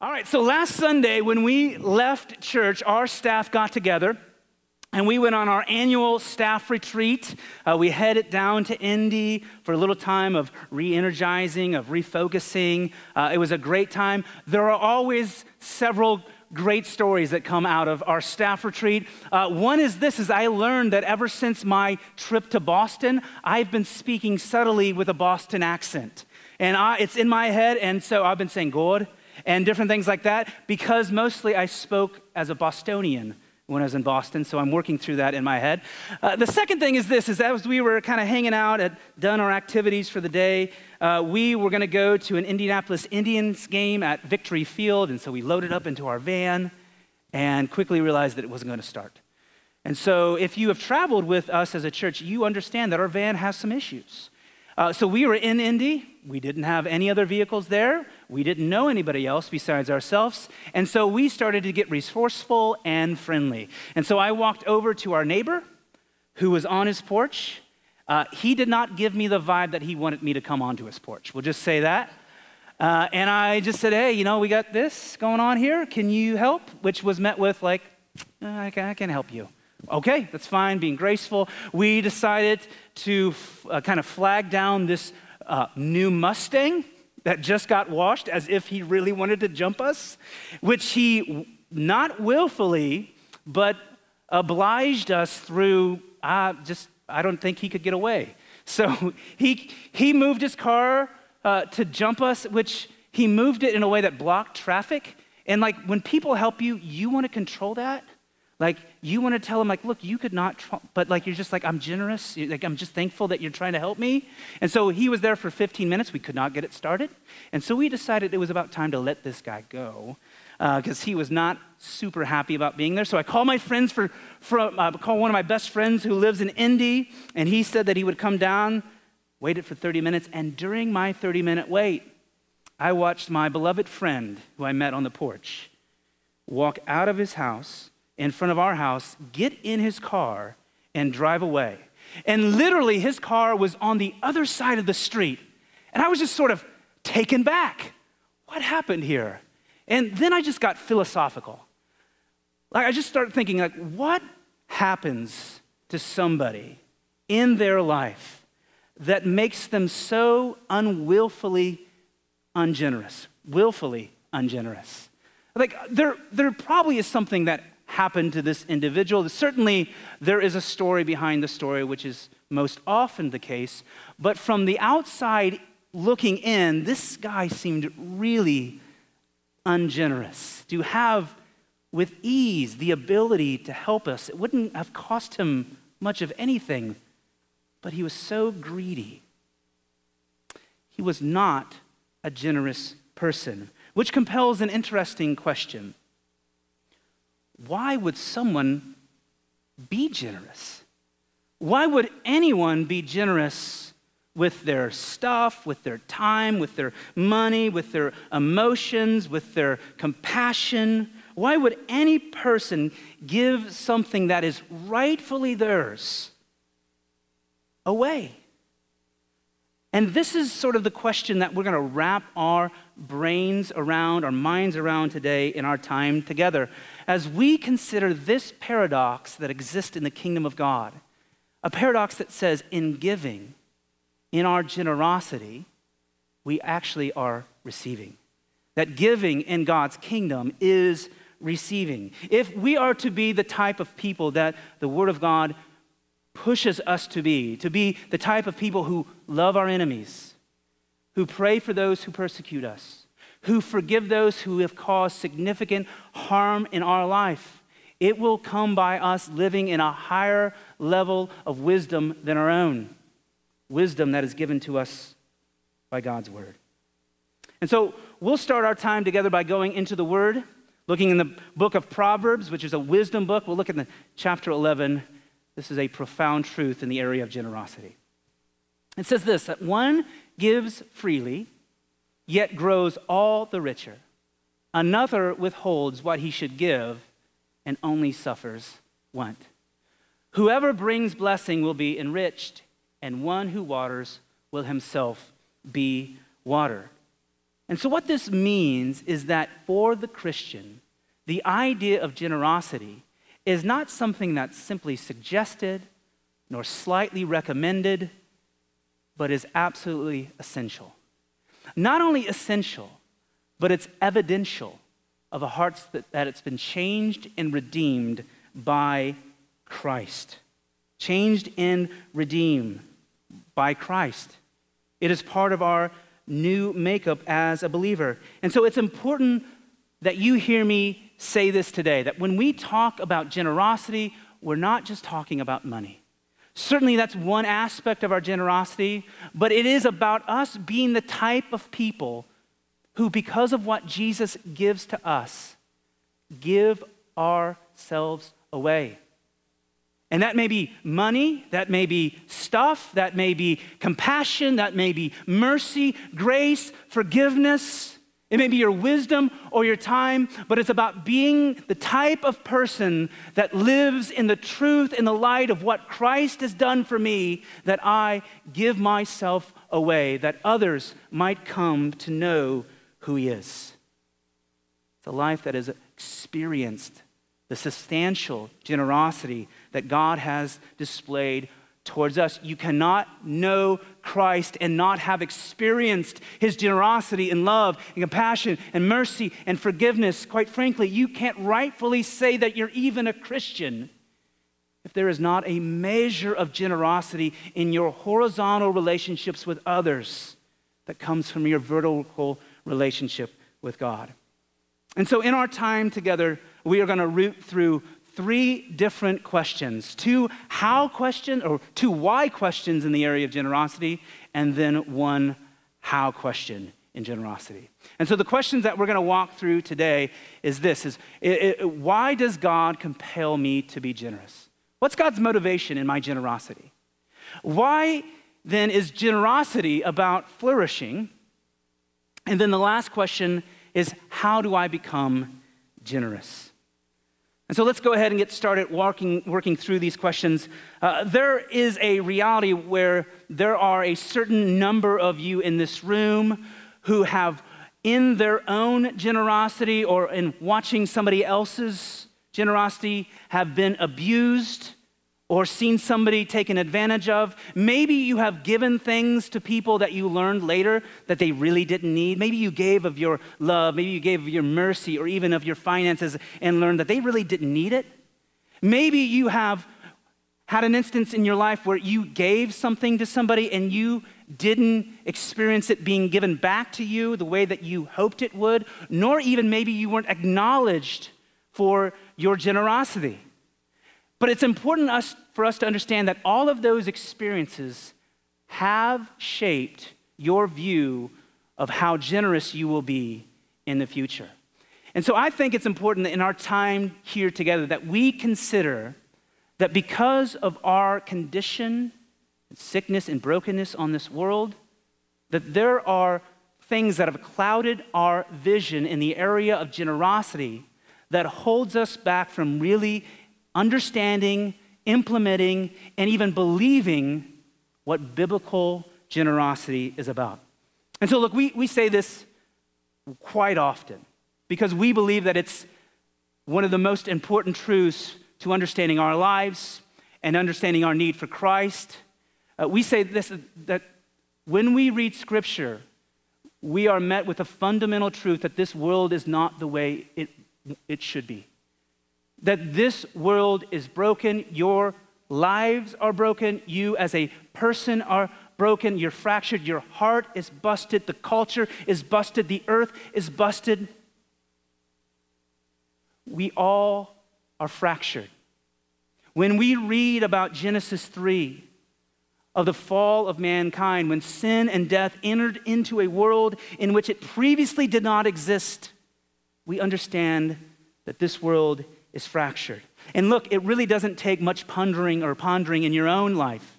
All right, so last Sunday when we left church, our staff got together and we went on our annual staff retreat. Uh, we headed down to Indy for a little time of re energizing, of refocusing. Uh, it was a great time. There are always several great stories that come out of our staff retreat. Uh, one is this is I learned that ever since my trip to Boston, I've been speaking subtly with a Boston accent. And I, it's in my head, and so I've been saying God and different things like that because mostly I spoke as a Bostonian when I was in Boston, so I'm working through that in my head. Uh, the second thing is this: is as we were kind of hanging out, at done our activities for the day, uh, we were going to go to an Indianapolis Indians game at Victory Field, and so we loaded up into our van, and quickly realized that it wasn't going to start. And so, if you have traveled with us as a church, you understand that our van has some issues. Uh, so we were in Indy. We didn't have any other vehicles there. We didn't know anybody else besides ourselves. And so we started to get resourceful and friendly. And so I walked over to our neighbor who was on his porch. Uh, he did not give me the vibe that he wanted me to come onto his porch. We'll just say that. Uh, and I just said, hey, you know, we got this going on here. Can you help? Which was met with, like, uh, I, can, I can help you. Okay, that's fine, being graceful. We decided to f- uh, kind of flag down this uh, new Mustang that just got washed as if he really wanted to jump us, which he not willfully, but obliged us through, uh, just, I don't think he could get away. So he, he moved his car uh, to jump us, which he moved it in a way that blocked traffic. And like when people help you, you want to control that. Like you want to tell them, like, look, you could not, tr-, but like you're just like, I'm generous. Like I'm just thankful that you're trying to help me. And so he was there for 15 minutes. We could not get it started, and so we decided it was about time to let this guy go because uh, he was not super happy about being there. So I called my friends for, from, uh, called one of my best friends who lives in Indy, and he said that he would come down. Waited for 30 minutes, and during my 30 minute wait, I watched my beloved friend who I met on the porch walk out of his house in front of our house, get in his car, and drive away. And literally, his car was on the other side of the street. And I was just sort of taken back. What happened here? And then I just got philosophical. Like, I just started thinking, like, what happens to somebody in their life that makes them so unwillfully ungenerous? Willfully ungenerous. Like, there, there probably is something that happened to this individual. Certainly, there is a story behind the story, which is most often the case. But from the outside looking in, this guy seemed really ungenerous. To have with ease the ability to help us, it wouldn't have cost him much of anything, but he was so greedy. He was not a generous person, which compels an interesting question why would someone be generous? Why would anyone be generous with their stuff, with their time, with their money, with their emotions, with their compassion? Why would any person give something that is rightfully theirs away? And this is sort of the question that we're going to wrap our brains around, our minds around today in our time together as we consider this paradox that exists in the kingdom of God, a paradox that says, in giving, in our generosity, we actually are receiving. That giving in God's kingdom is receiving. If we are to be the type of people that the Word of God pushes us to be, to be the type of people who love our enemies, who pray for those who persecute us, who forgive those who have caused significant harm in our life. It will come by us living in a higher level of wisdom than our own, wisdom that is given to us by God's word. And so we'll start our time together by going into the word, looking in the book of Proverbs, which is a wisdom book. We'll look at the chapter 11. This is a profound truth in the area of generosity. It says this that one gives freely yet grows all the richer. Another withholds what he should give and only suffers want. Whoever brings blessing will be enriched, and one who waters will himself be watered. And so, what this means is that for the Christian, the idea of generosity is not something that's simply suggested nor slightly recommended, but is absolutely essential. Not only essential, but it's evidential of a heart that, that it's been changed and redeemed by Christ. Changed and redeemed by Christ. It is part of our new makeup as a believer. And so it's important that you hear me say this today that when we talk about generosity, we're not just talking about money. Certainly, that's one aspect of our generosity, but it is about us being the type of people who, because of what Jesus gives to us, give ourselves away. And that may be money, that may be stuff, that may be compassion, that may be mercy, grace, forgiveness. It may be your wisdom or your time, but it's about being the type of person that lives in the truth, in the light of what Christ has done for me, that I give myself away, that others might come to know who He is. It's a life that has experienced the substantial generosity that God has displayed towards us. You cannot know Christ and not have experienced his generosity and love and compassion and mercy and forgiveness. Quite frankly, you can't rightfully say that you're even a Christian if there is not a measure of generosity in your horizontal relationships with others that comes from your vertical relationship with God. And so, in our time together, we are going to root through three different questions two how questions or two why questions in the area of generosity, and then one how question in generosity. And so the questions that we're going to walk through today is this is it, it, why does God compel me to be generous? What's God's motivation in my generosity? Why then is generosity about flourishing? And then the last question is how do I become generous? And so let's go ahead and get started walking, working through these questions. Uh, there is a reality where there are a certain number of you in this room who have, in their own generosity or in watching somebody else's generosity, have been abused or seen somebody taken advantage of. Maybe you have given things to people that you learned later that they really didn't need. Maybe you gave of your love, maybe you gave of your mercy or even of your finances and learned that they really didn't need it. Maybe you have had an instance in your life where you gave something to somebody and you didn't experience it being given back to you the way that you hoped it would, nor even maybe you weren't acknowledged for your generosity. But it's important us, for us to understand that all of those experiences have shaped your view of how generous you will be in the future. And so I think it's important that in our time here together that we consider that because of our condition, sickness and brokenness on this world, that there are things that have clouded our vision in the area of generosity that holds us back from really understanding, implementing, and even believing what biblical generosity is about. And so, look, we, we say this quite often because we believe that it's one of the most important truths to understanding our lives and understanding our need for Christ. Uh, we say this that when we read Scripture, we are met with a fundamental truth that this world is not the way it, it should be that this world is broken, your lives are broken, you as a person are broken, you're fractured, your heart is busted, the culture is busted, the earth is busted. We all are fractured. When we read about Genesis 3, of the fall of mankind, when sin and death entered into a world in which it previously did not exist, we understand that this world is fractured. And look, it really doesn't take much pondering or pondering in your own life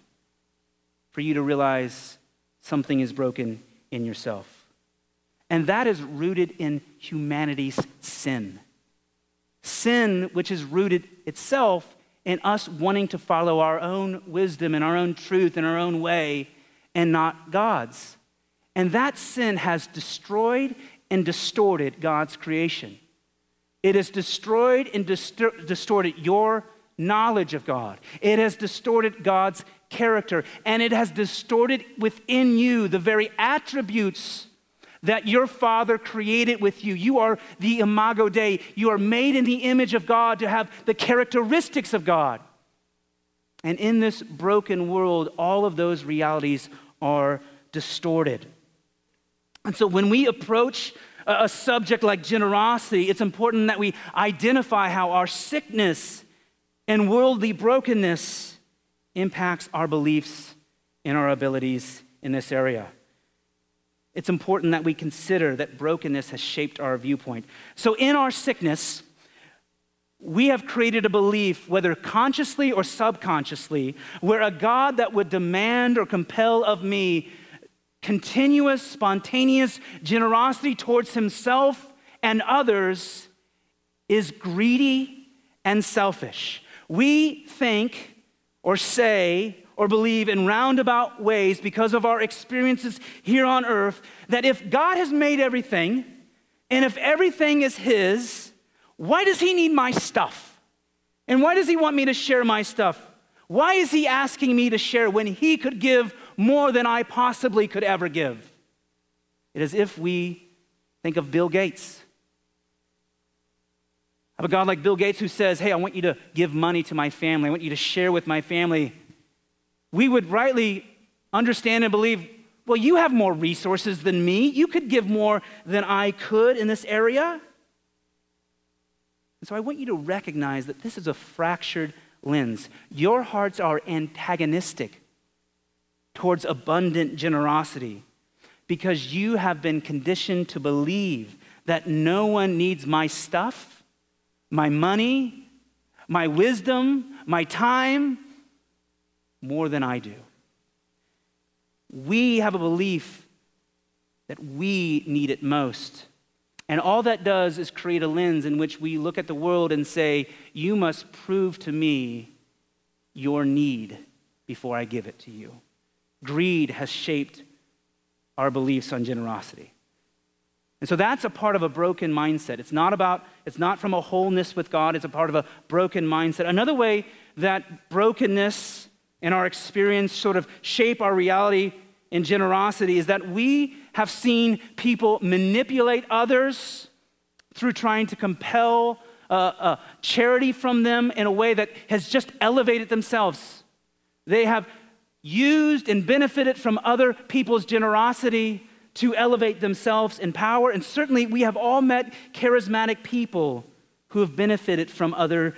for you to realize something is broken in yourself. And that is rooted in humanity's sin. Sin, which is rooted itself in us wanting to follow our own wisdom and our own truth and our own way and not God's. And that sin has destroyed and distorted God's creation. It has destroyed and distor- distorted your knowledge of God. It has distorted God's character, and it has distorted within you the very attributes that your Father created with you. You are the imago Dei. You are made in the image of God to have the characteristics of God. And in this broken world, all of those realities are distorted. And so when we approach a subject like generosity, it's important that we identify how our sickness and worldly brokenness impacts our beliefs and our abilities in this area. It's important that we consider that brokenness has shaped our viewpoint. So, in our sickness, we have created a belief, whether consciously or subconsciously, where a God that would demand or compel of me continuous, spontaneous generosity towards himself and others is greedy and selfish. We think or say or believe in roundabout ways because of our experiences here on earth that if God has made everything and if everything is His, why does He need my stuff? And why does He want me to share my stuff? Why is He asking me to share when He could give more than I possibly could ever give? It is if we think of Bill Gates. Have a God like Bill Gates who says, Hey, I want you to give money to my family, I want you to share with my family. We would rightly understand and believe, well, you have more resources than me. You could give more than I could in this area. And so I want you to recognize that this is a fractured lens. Your hearts are antagonistic towards abundant generosity because you have been conditioned to believe that no one needs my stuff, my money, my wisdom, my time more than I do. We have a belief that we need it most. And all that does is create a lens in which we look at the world and say, You must prove to me your need before I give it to you. Greed has shaped our beliefs on generosity. And so that's a part of a broken mindset. It's not about, it's not from a wholeness with God, it's a part of a broken mindset. Another way that brokenness and our experience sort of shape our reality in generosity is that we have seen people manipulate others through trying to compel uh, uh, charity from them in a way that has just elevated themselves. They have used and benefited from other people's generosity to elevate themselves in power. And certainly, we have all met charismatic people who have benefited from other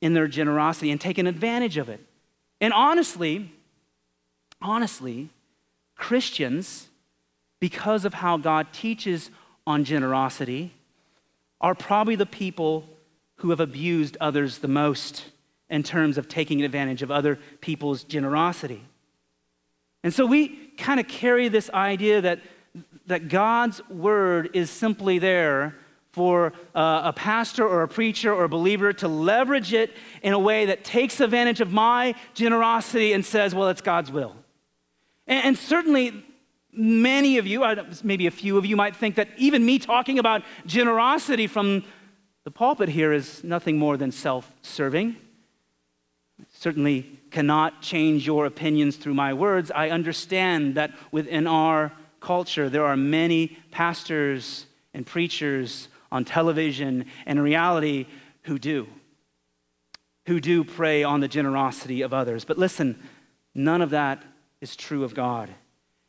in their generosity and taken advantage of it. And honestly, honestly, Christians, because of how God teaches on generosity, are probably the people who have abused others the most in terms of taking advantage of other people's generosity. And so we kind of carry this idea that, that God's word is simply there for a pastor or a preacher or a believer to leverage it in a way that takes advantage of my generosity and says, well, it's God's will. And, and certainly, many of you, maybe a few of you, might think that even me talking about generosity from the pulpit here is nothing more than self serving. Certainly cannot change your opinions through my words. I understand that within our culture, there are many pastors and preachers on television and reality who do, who do prey on the generosity of others. But listen, none of that is true of God.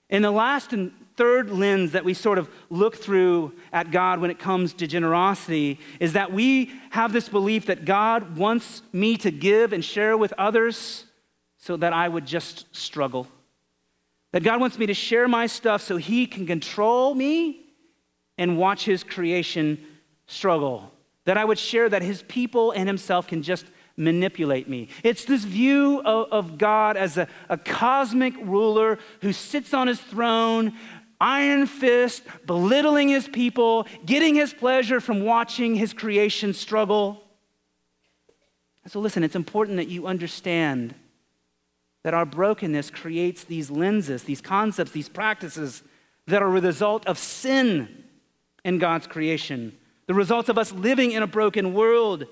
In the last and third lens that we sort of look through at God when it comes to generosity is that we have this belief that God wants me to give and share with others so that I would just struggle. That God wants me to share my stuff so He can control me and watch His creation struggle. That I would share that his people and himself can just manipulate me. It's this view of, of God as a, a cosmic ruler who sits on his throne, iron fist, belittling his people, getting his pleasure from watching his creation struggle. So, listen, it's important that you understand that our brokenness creates these lenses, these concepts, these practices that are the result of sin in God's creation, the results of us living in a broken world,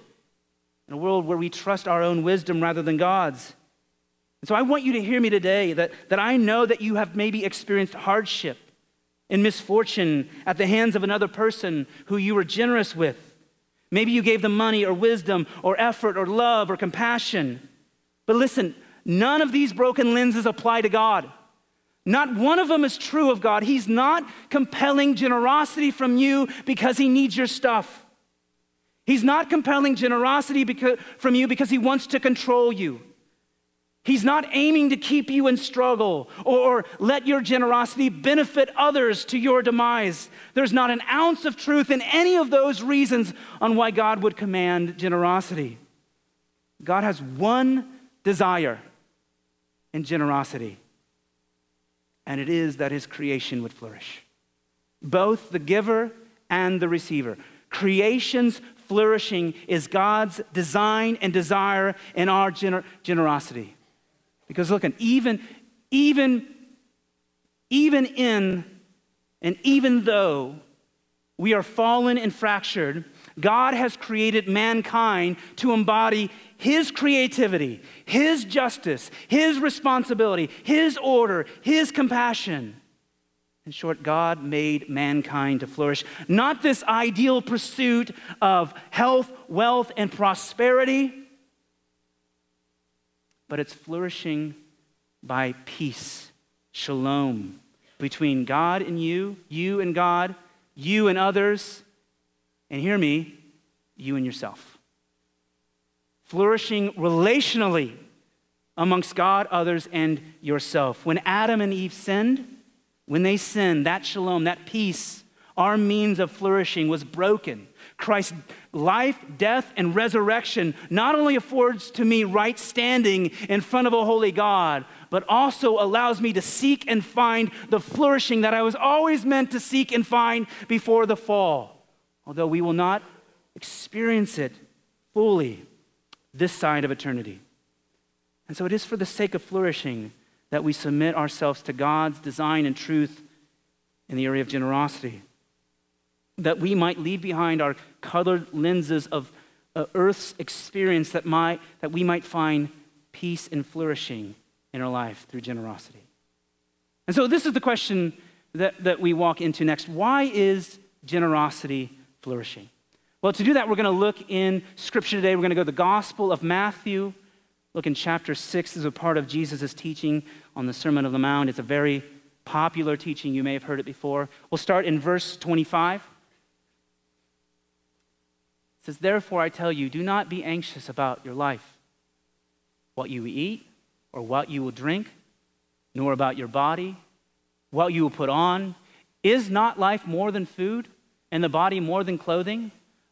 in a world where we trust our own wisdom rather than God's. And so I want you to hear me today that, that I know that you have maybe experienced hardship and misfortune at the hands of another person who you were generous with. Maybe you gave them money or wisdom or effort or love or compassion. But listen, none of these broken lenses apply to God. Not one of them is true of God. He's not compelling generosity from you because he needs your stuff. He's not compelling generosity because, from you because he wants to control you. He's not aiming to keep you in struggle or, or, let your generosity benefit others to your demise. There's not an ounce of truth in any of those reasons on why God would command generosity. God has one desire in generosity, and it is that his creation would flourish. Both the giver and the receiver. Creation's flourishing is God's design and desire in our gener- generosity. Because look, even, even, even in and even though we are fallen and fractured, God has created mankind to embody His creativity, His justice, His responsibility, His order, His compassion. In short, God made mankind to flourish. Not this ideal pursuit of health, wealth, and prosperity but it's flourishing by peace, shalom, between God and you, you and God, you and others, and hear me, you and yourself. Flourishing relationally amongst God, others, and yourself. When Adam and Eve sinned, when they sinned, that shalom, that peace, our means of flourishing was broken. Christ's life, death, and resurrection not only affords to me right standing in front of a holy God, but also allows me to seek and find the flourishing that I was always meant to seek and find before the fall. Although we will not experience it fully this side of eternity. And so it is for the sake of flourishing that we submit ourselves to God's design and truth in the area of generosity that we might leave behind our colored lenses of uh, earth's experience that, might, that we might find peace and flourishing in our life through generosity. And so, this is the question that, that we walk into next. Why is generosity flourishing? Well, to do that, we're going to look in Scripture today. We're going to go to the Gospel of Matthew, look in chapter 6 as a part of Jesus' teaching on the Sermon of the Mount. It's a very popular teaching. You may have heard it before. We'll start in verse 25 It says, Therefore, I tell you, do not be anxious about your life, what you eat or what you will drink, nor about your body, what you will put on. Is not life more than food, and the body more than clothing?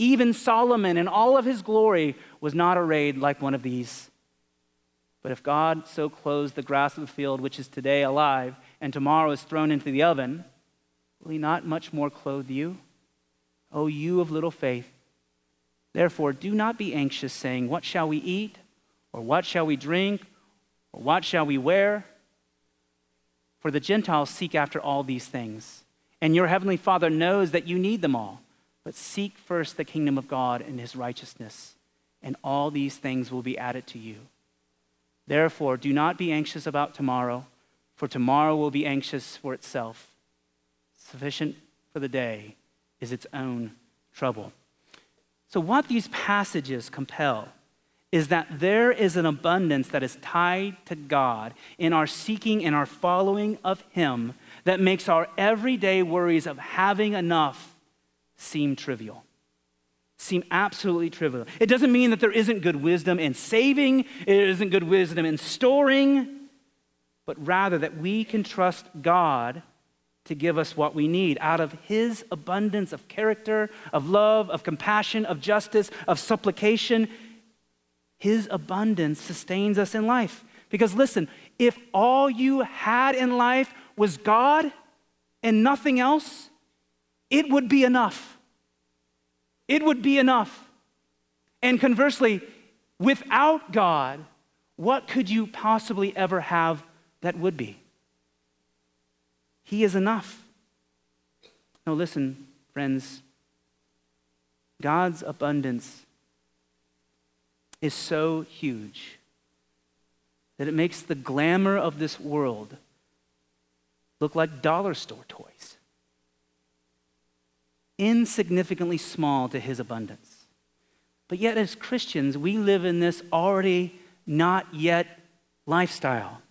even Solomon in all of his glory was not arrayed like one of these. But if God so clothes the grass of the field, which is today alive and tomorrow is thrown into the oven, will he not much more clothe you? O you of little faith. Therefore, do not be anxious, saying, What shall we eat? Or what shall we drink? Or what shall we wear? For the Gentiles seek after all these things. And your heavenly Father knows that you need them all. But seek first the kingdom of God and his righteousness, and all these things will be added to you. Therefore, do not be anxious about tomorrow, for tomorrow will be anxious for itself. Sufficient for the day is its own trouble. So, what these passages compel is that there is an abundance that is tied to God in our seeking and our following of Him that makes our everyday worries of having enough seem trivial. Seem absolutely trivial. It doesn't mean that there isn't good wisdom in saving, it isn't good wisdom in storing, but rather that we can trust God to give us what we need out of His abundance of character, of love, of compassion, of justice, of supplication. His abundance sustains us in life. Because listen, if all you had in life was God and nothing else, it would be enough. It would be enough. And conversely, without God, what could you possibly ever have that would be? He is enough. Now, listen, friends. God's abundance is so huge that it makes the glamour of this world look like dollar store toys, insignificantly small to his abundance. But yet, as Christians, we live in this already not yet lifestyle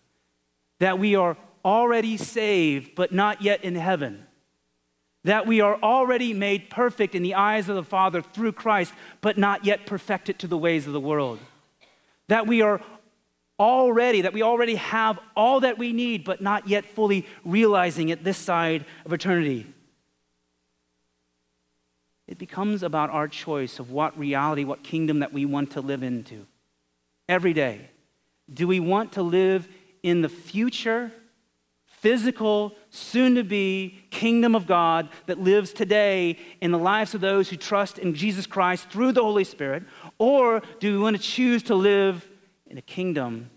that we are already saved, but not yet in heaven. That we are already made perfect in the eyes of the Father through Christ, but not yet perfected to the ways of the world. That we are already, that we already have all that we need, but not yet fully realizing it this side of eternity. It becomes about our choice of what reality, what kingdom that we want to live into every day. Do we want to live in the future physical, soon to be kingdom of God that lives today in the lives of those who trust in Jesus Christ through the Holy Spirit? Or do we want to choose to live in a kingdom,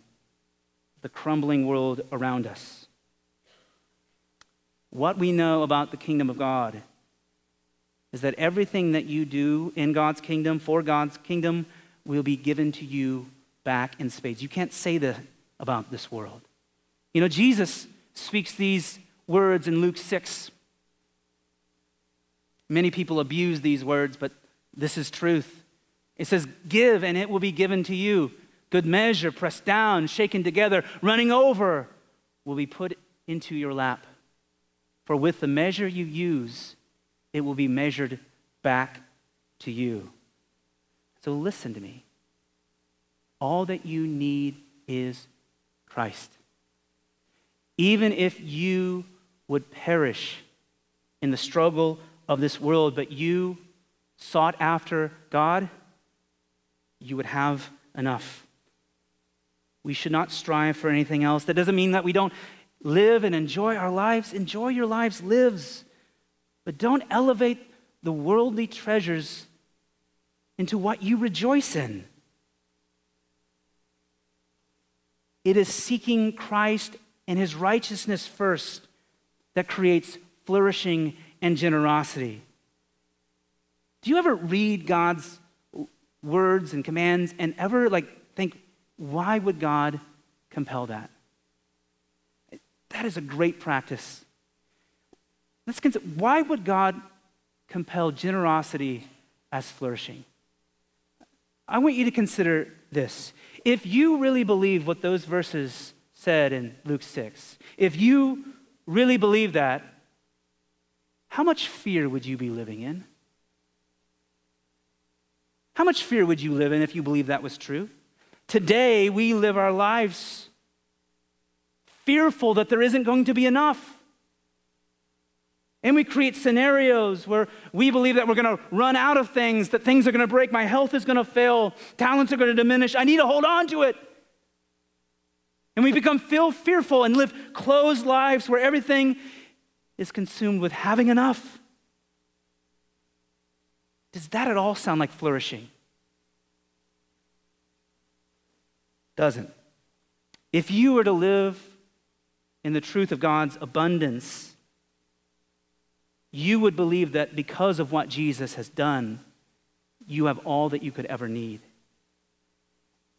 the crumbling world around us? What we know about the kingdom of God is that everything that you do in God's kingdom, for God's kingdom, will be given to you back in spades. You can't say that about this world. You know, Jesus speaks these words in Luke 6. Many people abuse these words, but this is truth. It says, Give, and it will be given to you. Good measure, pressed down, shaken together, running over, will be put into your lap. For with the measure you use, it will be measured back to you. So listen to me. All that you need is Christ even if you would perish in the struggle of this world, but you sought after God, you would have enough. We should not strive for anything else. That doesn't mean that we don't live and enjoy our lives. Enjoy your lives, lives. But don't elevate the worldly treasures into what you rejoice in. It is seeking Christ and his righteousness first that creates flourishing and generosity. Do you ever read God's words and commands and ever like think, why would God compel that? That is a great practice. Let's consider why would God compel generosity as flourishing? I want you to consider this. If you really believe what those verses said in Luke 6. If you really believe that, how much fear would you be living in? How much fear would you live in if you believe that was true? Today, we live our lives fearful that there isn't going to be enough. And we create scenarios where we believe that we're going to run out of things, that things are going to break, my health is going to fail, talents are going to diminish. I need to hold on to it. And we become feel fearful and live closed lives where everything is consumed with having enough. Does that at all sound like flourishing? Doesn't. If you were to live in the truth of God's abundance, you would believe that because of what Jesus has done, you have all that you could ever need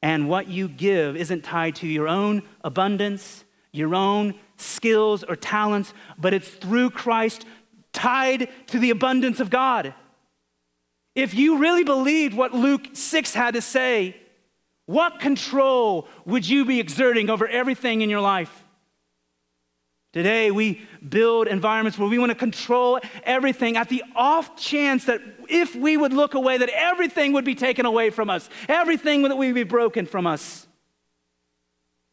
and what you give isn't tied to your own abundance, your own skills or talents, but it's through Christ tied to the abundance of God. If you really believed what Luke 6 had to say, what control would you be exerting over everything in your life? Today, we build environments where we want to control everything at the off chance that if we would look away, that everything would be taken away from us, everything that would be broken from us.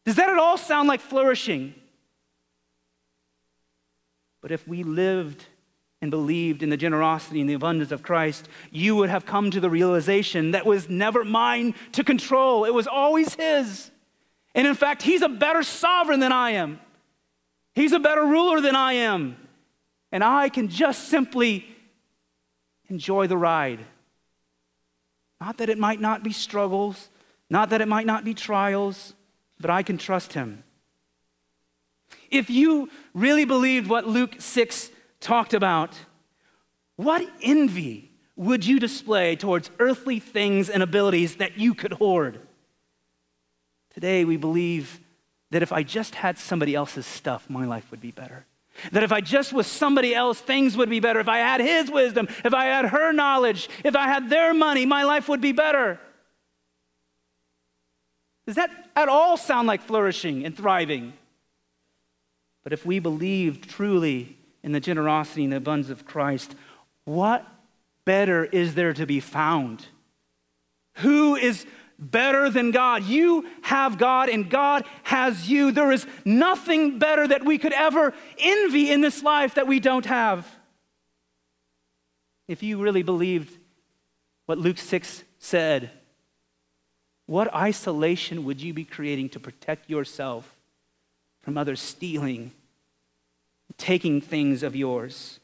Does that at all sound like flourishing? But if we lived and believed in the generosity and the abundance of Christ, you would have come to the realization that was never mine to control. It was always His. And in fact, He's a better sovereign than I am, He's a better ruler than I am. And I can just simply enjoy the ride. Not that it might not be struggles, not that it might not be trials, but I can trust Him. If you really believed what Luke 6 talked about, what envy would you display towards earthly things and abilities that you could hoard? Today, we believe that if I just had somebody else's stuff, my life would be better. That if I just was somebody else, things would be better. If I had his wisdom, if I had her knowledge, if I had their money, my life would be better. Does that at all sound like flourishing and thriving? But if we believe truly in the generosity and the abundance of Christ, what better is there to be found? Who is better than God? You have God and God has you. There is nothing better that we could ever envy in this life that we don't have. If you really believed what Luke 6 said, what isolation would you be creating to protect yourself from others stealing taking things of yours.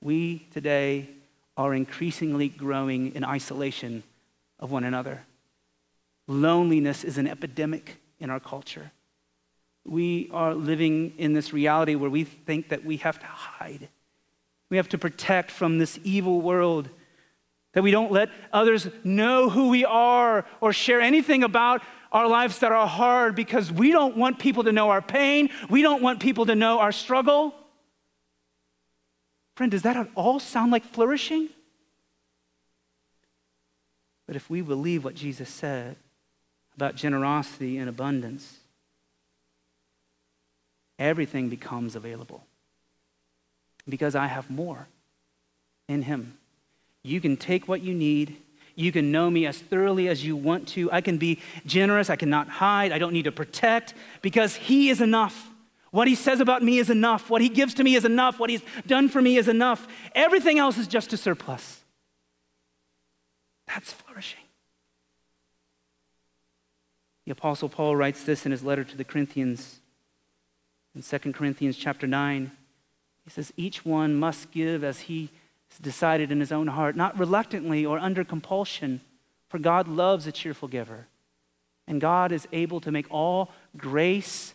We today are increasingly growing in isolation of one another. Loneliness is an epidemic in our culture. We are living in this reality where we think that we have to hide. We have to protect from this evil world, that we don't let others know who we are or share anything about our lives that are hard because we don't want people to know our pain. We don't want people to know our struggle. Friend, does that at all sound like flourishing? But if we believe what Jesus said about generosity and abundance, everything becomes available. Because I have more in Him. You can take what you need you can know me as thoroughly as you want to. I can be generous. I cannot hide. I don't need to protect because He is enough. What He says about me is enough. What He gives to me is enough. What He's done for me is enough. Everything else is just a surplus. That's flourishing. The apostle Paul writes this in his letter to the Corinthians in 2 Corinthians chapter 9. He says each one must give as he has decided in his own heart, not reluctantly or under compulsion, for God loves a cheerful giver. And God is able to make all grace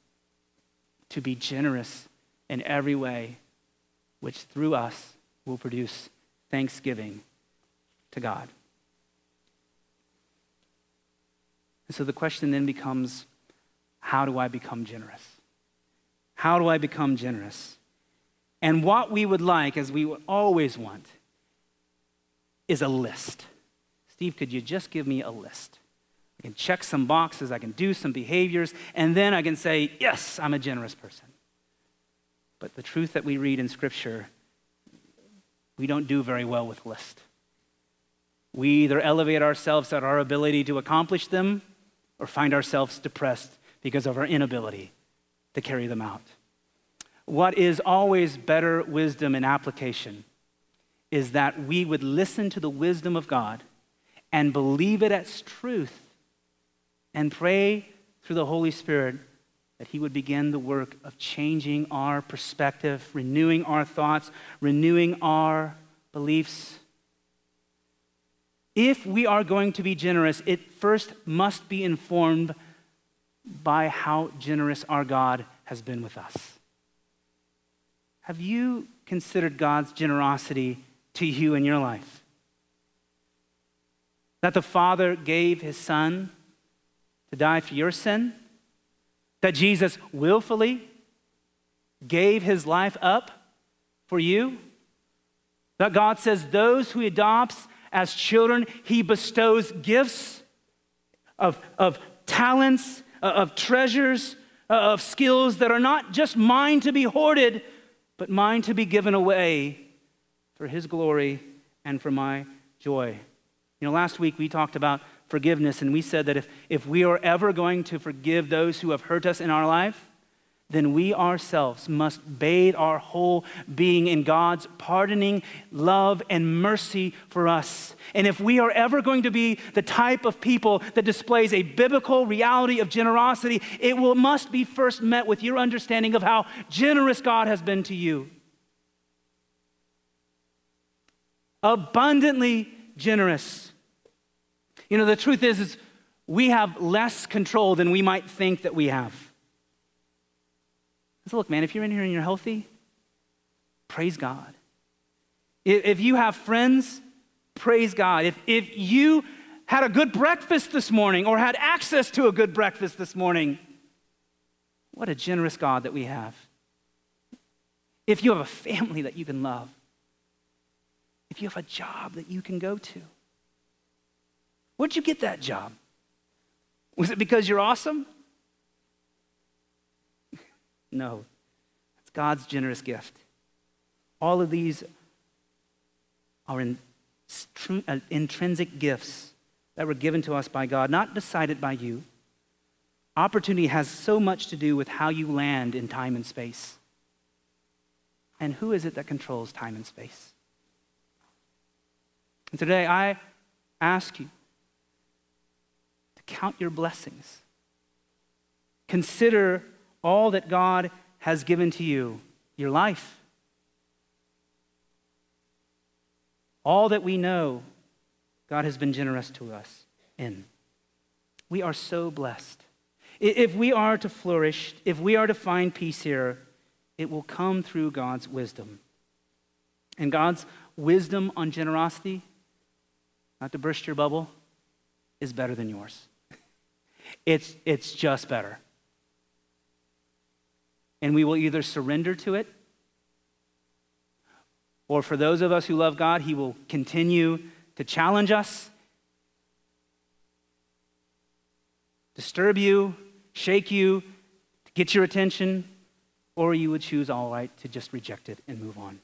to be generous in every way, which through us will produce thanksgiving to God. And so the question then becomes how do I become generous? How do I become generous? And what we would like, as we would always want, is a list. Steve, could you just give me a list? I can check some boxes, I can do some behaviors, and then I can say, yes, I'm a generous person. But the truth that we read in Scripture, we don't do very well with lists. We either elevate ourselves at our ability to accomplish them or find ourselves depressed because of our inability to carry them out what is always better wisdom in application is that we would listen to the wisdom of God and believe it as truth and pray through the Holy Spirit that He would begin the work of changing our perspective, renewing our thoughts, renewing our beliefs. If we are going to be generous, it first must be informed by how generous our God has been with us. Have you considered God's generosity to you in your life? That the Father gave his Son to die for your sin? That Jesus willfully gave his life up for you? That God says those who he adopts as children, he bestows gifts of, of talents, uh, of treasures, uh, of skills that are not just mine to be hoarded, but mine to be given away for his glory and for my joy. You know, last week we talked about forgiveness, and we said that if, if we are ever going to forgive those who have hurt us in our life, then we ourselves must bathe our whole being in God's pardoning love and mercy for us. And if we are ever going to be the type of people that displays a biblical reality of generosity, it will, must be first met with your understanding of how generous God has been to you. Abundantly generous. You know, the truth is, is we have less control than we might think that we have. So, look, man, if you're in here and you're healthy, praise God. If you have friends, praise God. If, if you had a good breakfast this morning or had access to a good breakfast this morning, what a generous God that we have. If you have a family that you can love, if you have a job that you can go to, where'd you get that job? Was it because you're awesome? No, it's God's generous gift. All of these are in, uh, intrinsic gifts that were given to us by God, not decided by you. Opportunity has so much to do with how you land in time and space. And who is it that controls time and space? And today I ask you count your blessings. Consider all that God has given to you your life. All that we know, God has been generous to us in. We are so blessed. If we are to flourish, if we are to find peace here, it will come through God's wisdom. And God's wisdom on generosity, not to burst your bubble, is better than yours. It's, it's just better and we will either surrender to it, or for those of us who love God, He will continue to challenge us, disturb you, shake you, to get your attention, or you would choose, all right, to just reject it and move on.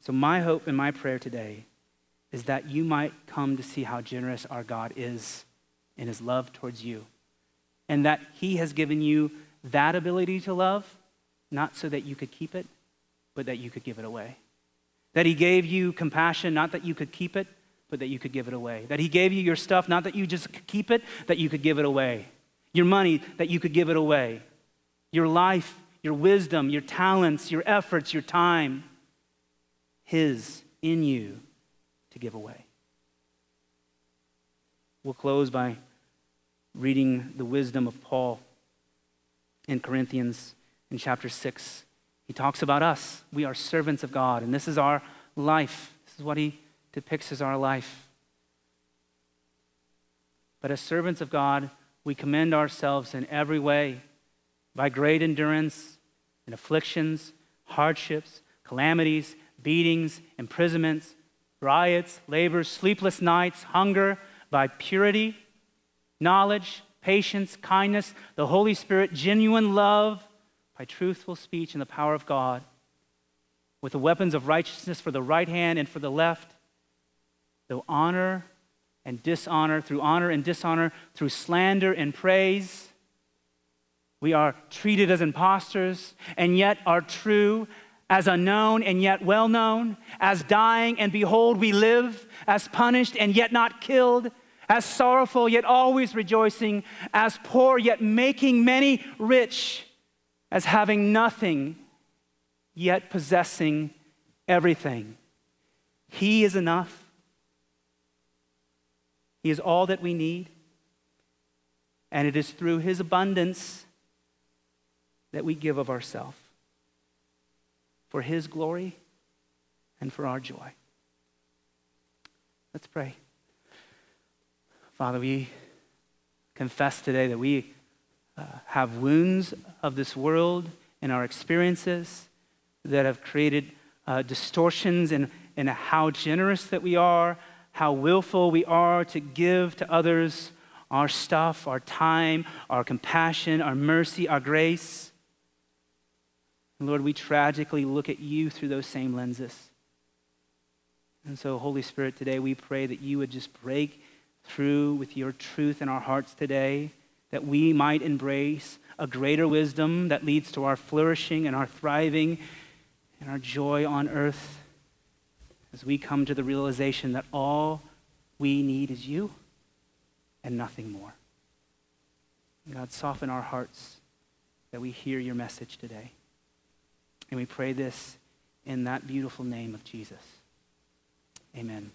So, my hope and my prayer today is that you might come to see how generous our God is in his love towards you, and that he has given you that ability to love, not so that you could keep it, but that you could give it away. That He gave you compassion, not that you could keep it, but that you could give it away. That He gave you your stuff, not that you just keep it, that you could give it away. Your money, that you could give it away. Your life, your wisdom, your talents, your efforts, your time, His in you to give away. We'll close by reading the wisdom of Paul in Corinthians in chapter 6. He talks about us. We are servants of God, and this is our life. This is what he depicts as our life. But as servants of God, we commend ourselves in every way by great endurance in afflictions, hardships, calamities, beatings, imprisonments, riots, labors, sleepless nights, hunger, by purity, knowledge, patience, kindness, the Holy Spirit, genuine love, by truthful speech and the power of God, with the weapons of righteousness for the right hand and for the left, though honor and dishonor, through honor and dishonor, through slander and praise. We are treated as impostors and yet are true, as unknown and yet well known, as dying and behold we live, as punished and yet not killed as sorrowful yet always rejoicing, as poor yet making many rich, as having nothing yet possessing everything. He is enough. He is all that we need. And it is through His abundance that we give of ourselves for His glory and for our joy. Let's pray. Father, we confess today that we uh, have wounds of this world in our experiences that have created uh, distortions in, in how generous that we are, how willful we are to give to others our stuff, our time, our compassion, our mercy, our grace. Lord, we tragically look at you through those same lenses. And so, Holy Spirit, today we pray that you would just break through with your truth in our hearts today, that we might embrace a greater wisdom that leads to our flourishing and our thriving and our joy on earth as we come to the realization that all we need is you and nothing more. God, soften our hearts that we hear your message today. And we pray this in that beautiful name of Jesus. Amen.